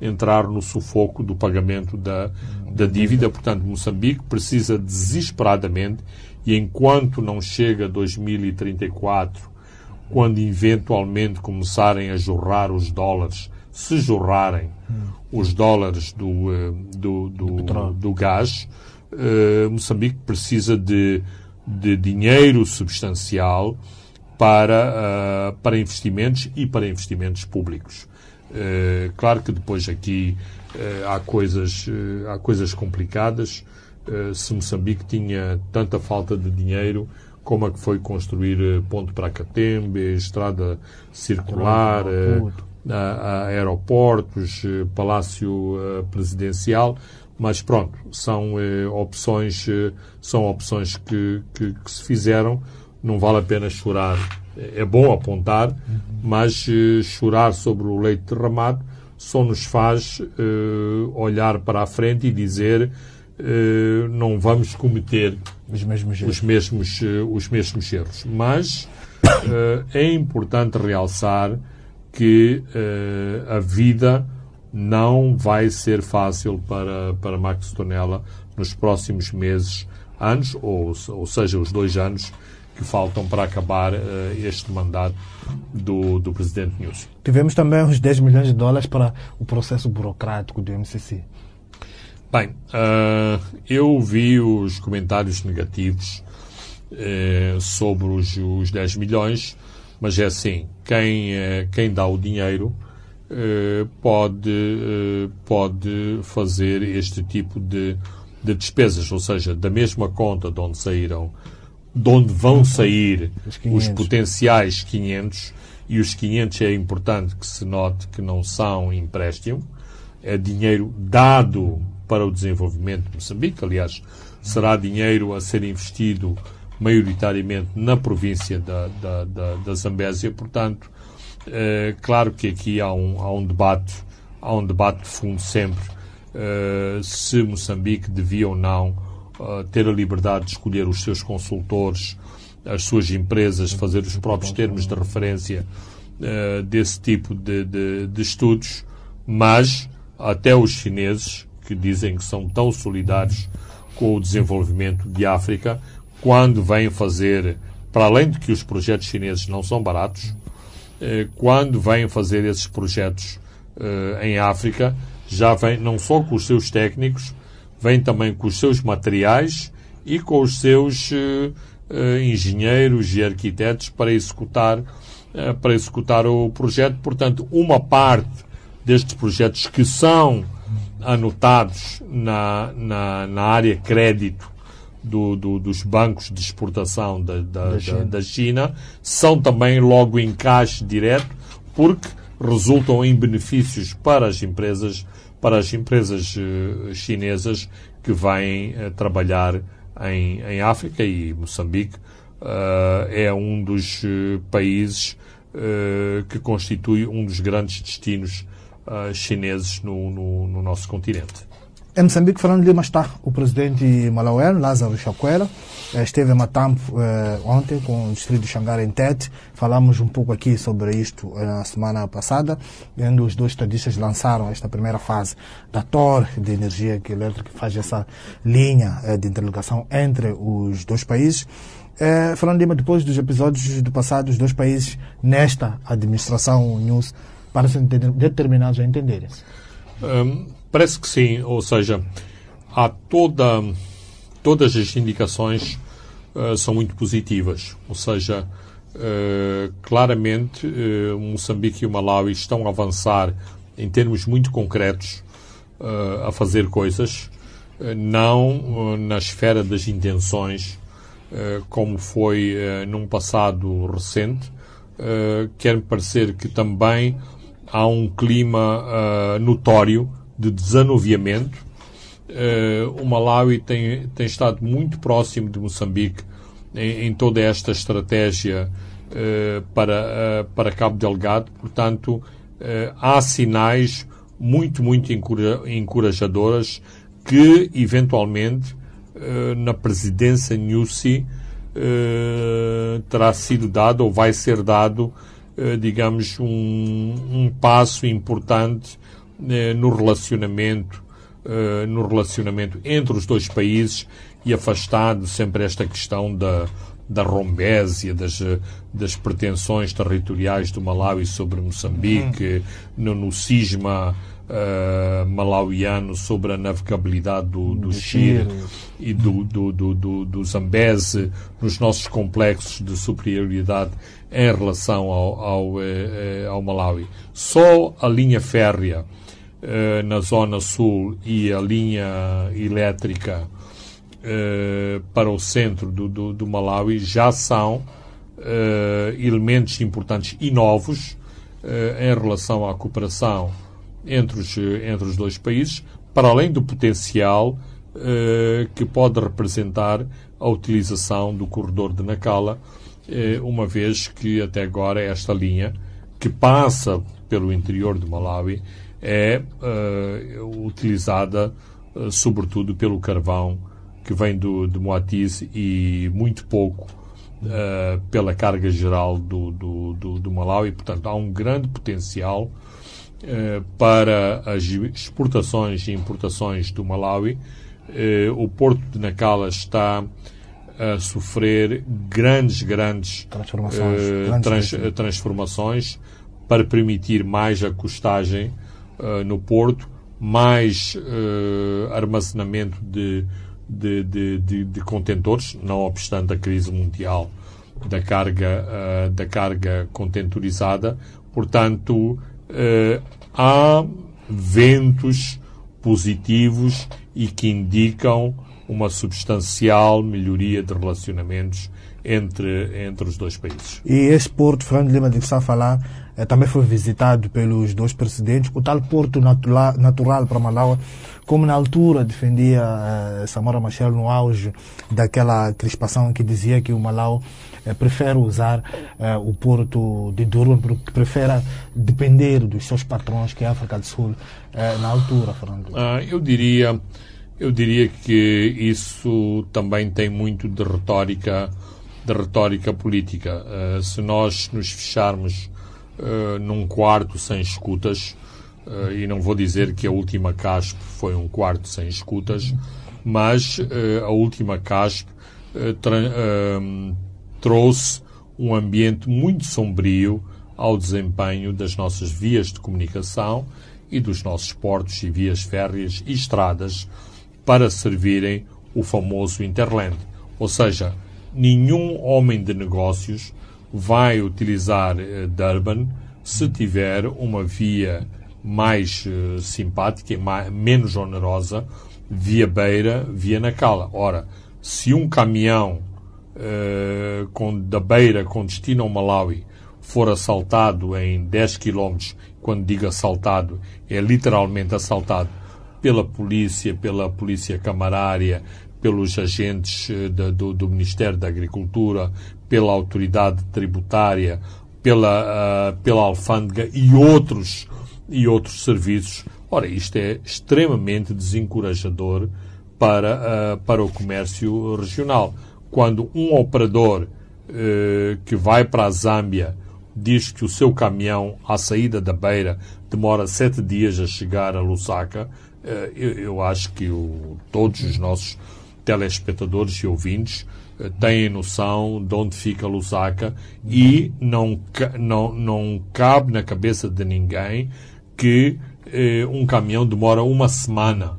Speaker 3: entrar no sufoco do pagamento da, da dívida. Portanto, Moçambique precisa desesperadamente e enquanto não chega 2034, quando eventualmente começarem a jorrar os dólares, se jorrarem os dólares do, eh, do, do, do, do gás, uh, Moçambique precisa de, de dinheiro substancial para, uh, para investimentos e para investimentos públicos. Uh, claro que depois aqui uh, há, coisas, há coisas complicadas. se Moçambique tinha tanta falta de dinheiro, como é que foi construir ponto para Catembe, estrada circular, a, a aeroportos, palácio presidencial, mas pronto, são opções, são opções que, que, que se fizeram não vale a pena chorar. É bom apontar, mas uh, chorar sobre o leite derramado só nos faz uh, olhar para a frente e dizer uh, não vamos cometer
Speaker 2: os mesmos erros.
Speaker 3: Os mesmos, os mesmos erros. Mas é importante realçar que a vida não vai ser fácil para, para Max Tonella nos próximos meses, anos, ou, ou seja, os dois anos que faltam para acabar uh, este mandato do, do presidente Nilson.
Speaker 2: Tivemos também os 10 milhões de dólares para o processo burocrático do MCC.
Speaker 3: Bem, uh, eu vi os comentários negativos uh, sobre os, os 10 milhões, mas é assim, quem, quem dá o dinheiro pode, pode fazer este tipo de, de despesas, ou seja, da mesma conta de onde saíram de onde vão sair os, os, potenciais 500, e os 500 é importante que se note que não são empréstimo, é dinheiro dado para o desenvolvimento de Moçambique, aliás, será dinheiro a ser investido maioritariamente na província da, da, da, da Zambésia, portanto, é, claro que aqui há um, há um debate, há um debate de fundo sempre, é, se Moçambique devia ou não ter a liberdade de escolher os seus consultores, as suas empresas, fazer os próprios termos de referência uh, desse tipo de, de, de, estudos, mas até os chineses, que dizem que são tão solidários com o desenvolvimento de África, quando vêm fazer, para além de que os projetos chineses não são baratos, uh, quando vêm fazer esses projetos uh, em África, já vêm não só com os seus técnicos, vem também com os seus materiais e com os seus uh, uh, engenheiros e arquitetos para executar, uh, para executar o projeto. Portanto, uma parte destes projetos que são anotados na, na, na área crédito do, do, dos bancos de exportação da, da, da, China. da, China. são também logo em caixa direto, porque resultam em benefícios para as empresas para as empresas uh, chinesas que vêm uh, trabalhar em, em África e Moçambique uh, é um dos países que constitui um dos grandes destinos chineses no, no, no nosso continente.
Speaker 2: Em Moçambique, Fernando Lima está o presidente malaueno, Lázaro Chacuera. Eh, esteve em Matampo eh, ontem com o distrito de Xangara em Tete. Falamos um pouco aqui sobre isto eh, na semana passada, onde os dois estadistas lançaram esta primeira fase da TOR de energia elétrica que faz essa linha de interligação entre os dois países. Fernando Lima, depois dos episódios do passado, os dois países, nesta administração News, parecem determinados a entenderem-se.
Speaker 3: Um Parece que sim, ou seja, há toda, todas as indicações uh, são muito positivas, ou seja, uh, claramente uh, Moçambique e o Malawi estão a avançar em termos muito concretos a fazer coisas, não na esfera das intenções, como foi num passado recente. Quer-me parecer que também há um clima notório de desanuviamento. o Malawi tem, tem estado muito próximo de Moçambique em, em toda esta estratégia uh, para, uh, para Cabo Delgado. Portanto, uh, há sinais muito, muito encorajadoras que, eventualmente, na presidência Nussi, terá sido dado ou vai ser dado, digamos, um, um passo importante no relacionamento no relacionamento entre os dois países e afastado sempre esta questão da, da rombésia, das, das pretensões territoriais do Malawi sobre Moçambique, no, no cisma uh, malauiano sobre a navegabilidade do, do, do Chile e do, do, do, do, do Zambeze, nos nossos complexos de superioridade em relação ao, ao, eh, ao Malawi. Só a linha férrea uh, na zona sul e a linha elétrica uh, para o centro do, do, do Malawi já são uh, elementos importantes e novos em relação à cooperação entre os, entre os dois países, para além do potencial que pode representar a utilização do corredor de Nacala, uma vez que até agora esta linha, que passa pelo interior do Malawi, é utilizada sobretudo pelo carvão que vem do, de Moatize e muito pouco uh, pela carga geral do, do, do, do, Malawi. Portanto, há um grande potencial uh, para as exportações e importações do Malawi. Uh, o porto de Nacala está a sofrer grandes, grandes
Speaker 2: transformações,
Speaker 3: trans, transformações para permitir mais acostagem no porto, mais armazenamento de de, de, de, contentores, não obstante a crise mundial da carga, uh, da carga contentorizada. Portanto, uh, há ventos positivos e que indicam uma substancial melhoria de relacionamentos entre, entre os dois países.
Speaker 2: E esse porto, Fernando Lima, de que está a falar, também foi visitado pelos dois presidentes. O tal porto natural, natural para Malawi, como na altura defendia eh, Samora Machel no auge daquela crispação que dizia que o Malawi eh, prefere usar eh, o porto de Durban porque prefere depender dos seus patrões que é a África do Sul eh, na altura, Fernando.
Speaker 3: Ah, eu diria eu diria que isso também tem muito de retórica de retórica política. Uh, se nós nos fecharmos uh, num quarto sem escutas, uh, e não vou dizer que a última CASP foi um quarto sem escutas, mas a última CASP trouxe um ambiente muito sombrio ao desempenho das nossas vias de comunicação e dos nossos portos e vias férreas e estradas para servirem o famoso Interland. Ou seja, nenhum homem de negócios vai utilizar uh, Durban se tiver uma via mais uh, simpática mais, menos onerosa via Beira, via Nacala. Ora, se um caminhão uh, com, da Beira com destino ao Malawi for assaltado em 10 km, quando digo assaltado, é literalmente assaltado pela polícia, pela polícia camarária, pelos agentes eh, do, do, Ministério da Agricultura, pela autoridade tributária, pela, uh, pela alfândega e outros, e outros serviços. Ora, isto é extremamente desencorajador para, uh, para o comércio regional. Quando um operador uh, que vai para a Zâmbia diz que o seu caminhão, à saída da beira, demora sete dias a chegar a Lusaka, eu, eu, acho que o, todos os nossos telespectadores e ouvintes eh, têm noção de onde fica Lusaka e não, não, não cabe na cabeça de ninguém que eh, um caminhão demora uma semana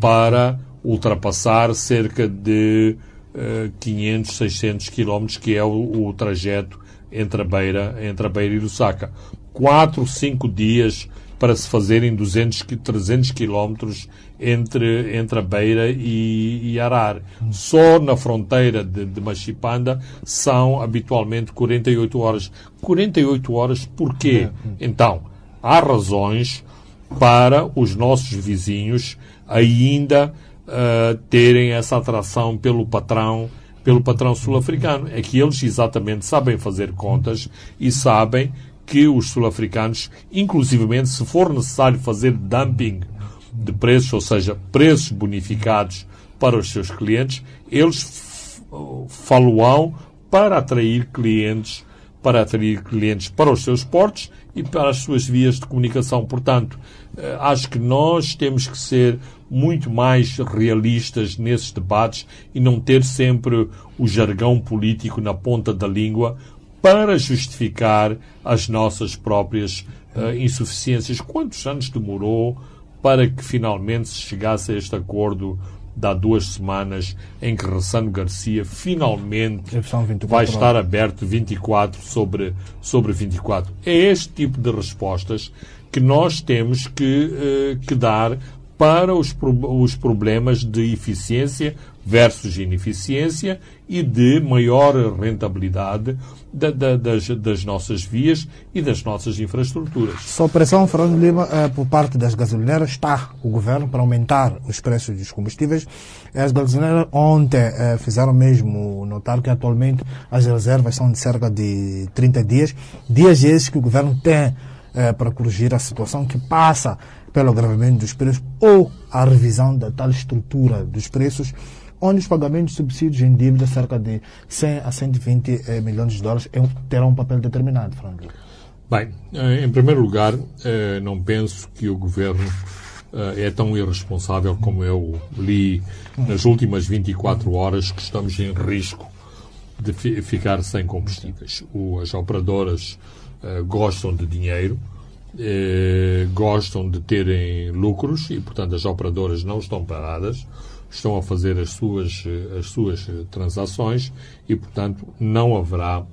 Speaker 3: para ultrapassar cerca de eh, 500, 600 quilómetros, que é o, o, trajeto entre a Beira, entre a Beira e Lusaka. Quatro, cinco dias para se fazerem 200, 300 quilómetros entre, entre a Beira e, e Arar. Só na fronteira de, de Machipanda são habitualmente 48 horas. 48 horas porquê? Então, há razões para os nossos vizinhos ainda uh, terem essa atração pelo patrão pelo patrão sul-africano. É que eles exatamente sabem fazer contas e sabem que os sul-africanos, inclusivamente se for necessário fazer dumping de preços, ou seja, preços bonificados para os seus clientes, eles falam para atrair clientes, para atrair clientes para os seus portos e para as suas vias de comunicação. Portanto, eh, acho que nós temos que ser muito mais realistas nesses debates e não ter sempre o jargão político na ponta da língua, para justificar as nossas próprias uh, insuficiências. Quantos anos demorou para que finalmente se chegasse a este acordo de há duas semanas em que Ressano Garcia finalmente vai estar aberto 24 sobre, sobre 24. É este tipo de respostas que nós temos que, uh, que dar para os, os problemas de eficiência versus ineficiência e de maior rentabilidade da, da, das, das, nossas vias e das nossas infraestruturas.
Speaker 2: Só pressão, Fernando Lima, eh, por parte das gasolineiras, está o governo para aumentar os preços dos combustíveis. As gasolineiras ontem eh, fizeram mesmo notar que atualmente as reservas são de cerca de 30 dias, dias esses que o governo tem eh, para corrigir a situação que passa pelo agravamento dos preços ou a revisão da tal estrutura dos preços onde os pagamentos de subsídios em dívida, cerca de 100 a 120 eh, milhões de dólares, é terão um papel determinado, Franco?
Speaker 3: Bem, eh, em primeiro lugar, eh, não penso que o governo é tão irresponsável como eu li nas últimas 24 horas que estamos em risco de ficar sem combustíveis. As operadoras gostam de dinheiro, gostam de terem lucros e, portanto, as operadoras não estão paradas estão a fazer as suas, as suas transações e, portanto, não haverá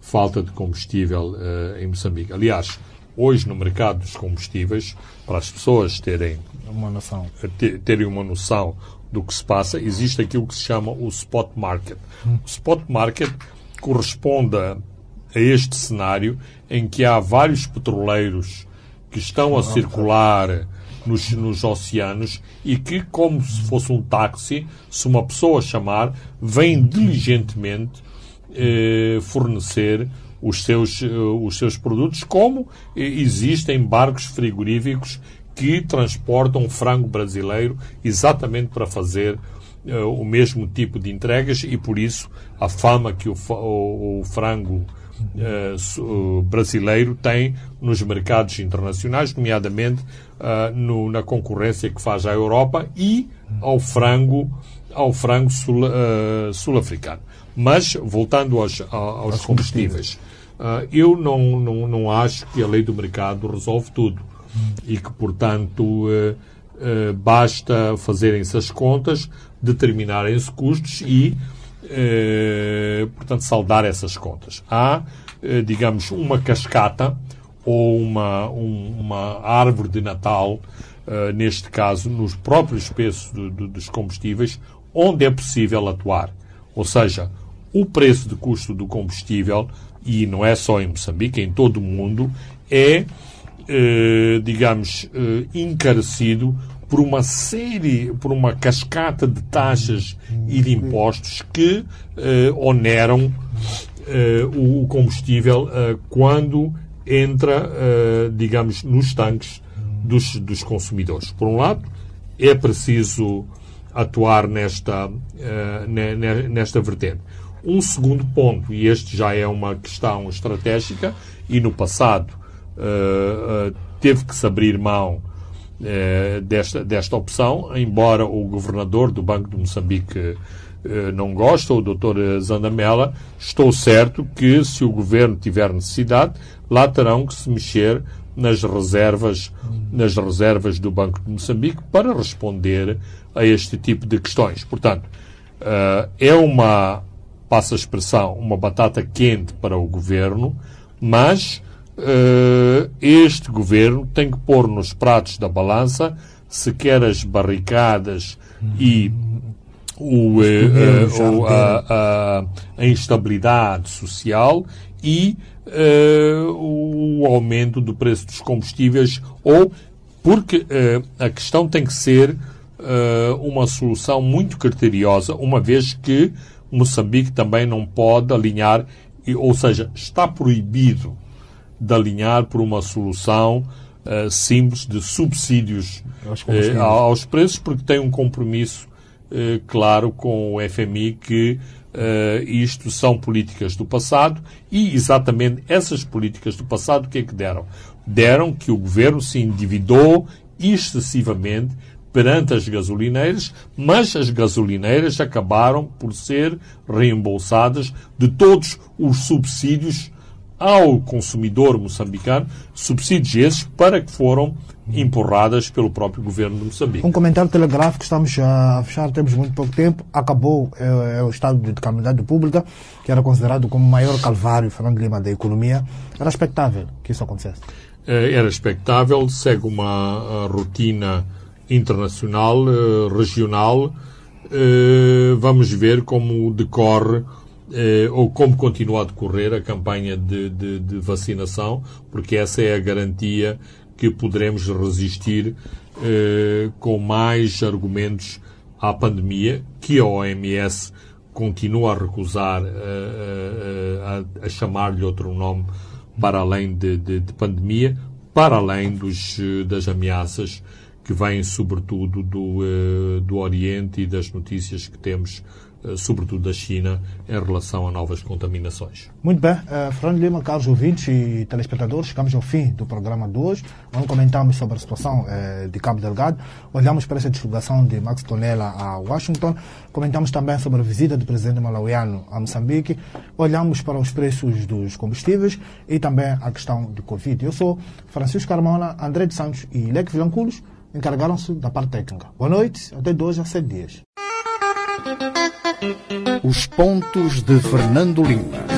Speaker 3: falta de combustível uh, em Moçambique. Aliás, hoje no mercado dos combustíveis, para as pessoas terem
Speaker 2: uma noção,
Speaker 3: terem uma noção do que se passa, existe aquilo que se chama o spot market. Hum. O spot market corresponde a, a este cenário em que há vários petroleiros que estão a circular nos, nos oceanos e que, como se fosse um táxi, se uma pessoa chamar, vem diligentemente eh, fornecer os seus, eh, os seus produtos, como existem barcos frigoríficos que transportam frango brasileiro exatamente para fazer uh, o mesmo tipo de entregas e por isso a fama que o, o, o frango uh, brasileiro tem nos mercados internacionais, nomeadamente uh, no, na concorrência que faz à Europa e ao frango, ao frango sul, uh, sul-africano. Mas, voltando aos, aos combustíveis, eu não, não, não acho que a lei do mercado resolve tudo e que, portanto, basta fazerem-se as contas, determinarem-se custos e, portanto, saldar essas contas. Há, digamos, uma cascata ou uma, um, uma árvore de Natal, uh, neste caso, nos próprios preços dos combustíveis, onde é possível atuar. Ou seja, o preço de custo do combustível, e não é só em Moçambique, em todo o mundo, é, digamos, encarecido por uma série, por uma cascata de taxas e de impostos que oneram o combustível quando entra, uh, digamos, nos tanques dos, dos consumidores. Por um lado, é preciso atuar nesta, uh, nesta vertente. Um segundo ponto, e este já é uma questão estratégica, e no passado uh, teve que se abrir mão desta, desta opção, embora o governador do Banco de Moçambique não gosta, o Dr. Zandamela, estou certo que se o governo tiver necessidade, lá terão que se mexer nas reservas, nas reservas do Banco de Moçambique para responder a este tipo de questões. Portanto, é uma, passa a expressão, uma batata quente para o governo, mas este governo tem que pôr nos pratos da balança se quer as barricadas e o, uh, uh, a, a, a, instabilidade social e o aumento do preço dos combustíveis ou porque a questão tem que ser uma solução muito criteriosa, uma vez que Moçambique também não pode alinhar, ou seja, está proibido de alinhar por uma solução uh, simples de subsídios uh, aos preços, porque tem um compromisso uh, claro com o FMI que isto são políticas do passado e exatamente essas políticas do passado o que é que deram? Deram que o governo se endividou excessivamente perante as gasolineiras, mas as gasolineiras acabaram por ser reembolsadas de todos os subsídios ao consumidor moçambicano, subsídios esses para que foram empurradas pelo próprio governo de Moçambique.
Speaker 2: Um comentário telegráfico, estamos a fechar, temos muito pouco tempo. Acabou é, é o estado de calamidade pública, que era considerado como o maior calvário, Fernando Lima, da economia. Era expectável que isso acontecesse?
Speaker 3: É, era expectável, segue uma rotina internacional, eh, regional. Eh, vamos ver como decorre eh, ou como continua a decorrer a campanha de, de, de, vacinação, porque essa é a garantia que poderemos resistir com mais argumentos à pandemia, que a OMS continua a recusar a, a, a chamar-lhe outro nome para além de, de, pandemia, para além dos, das ameaças que vêm sobretudo do, do Oriente e das notícias que temos, sobretudo da China, em relação a novas contaminações.
Speaker 2: Muito bem. Uh, Fernando Lima, caros ouvintes e telespectadores, chegamos ao fim do programa de hoje, onde comentamos sobre a situação uh, de Cabo Delgado, olhamos para essa deslocação de Max Tonella a Washington, comentamos também sobre a visita do presidente malauiano a Moçambique, olhamos para os preços dos combustíveis e também a questão do Covid. Eu sou Francisco Carmona, André de Santos e Leque Vilanculos encarregaram-se da parte técnica. Boa noite, até dois a sete dias.
Speaker 1: Os pontos de Fernando Lima.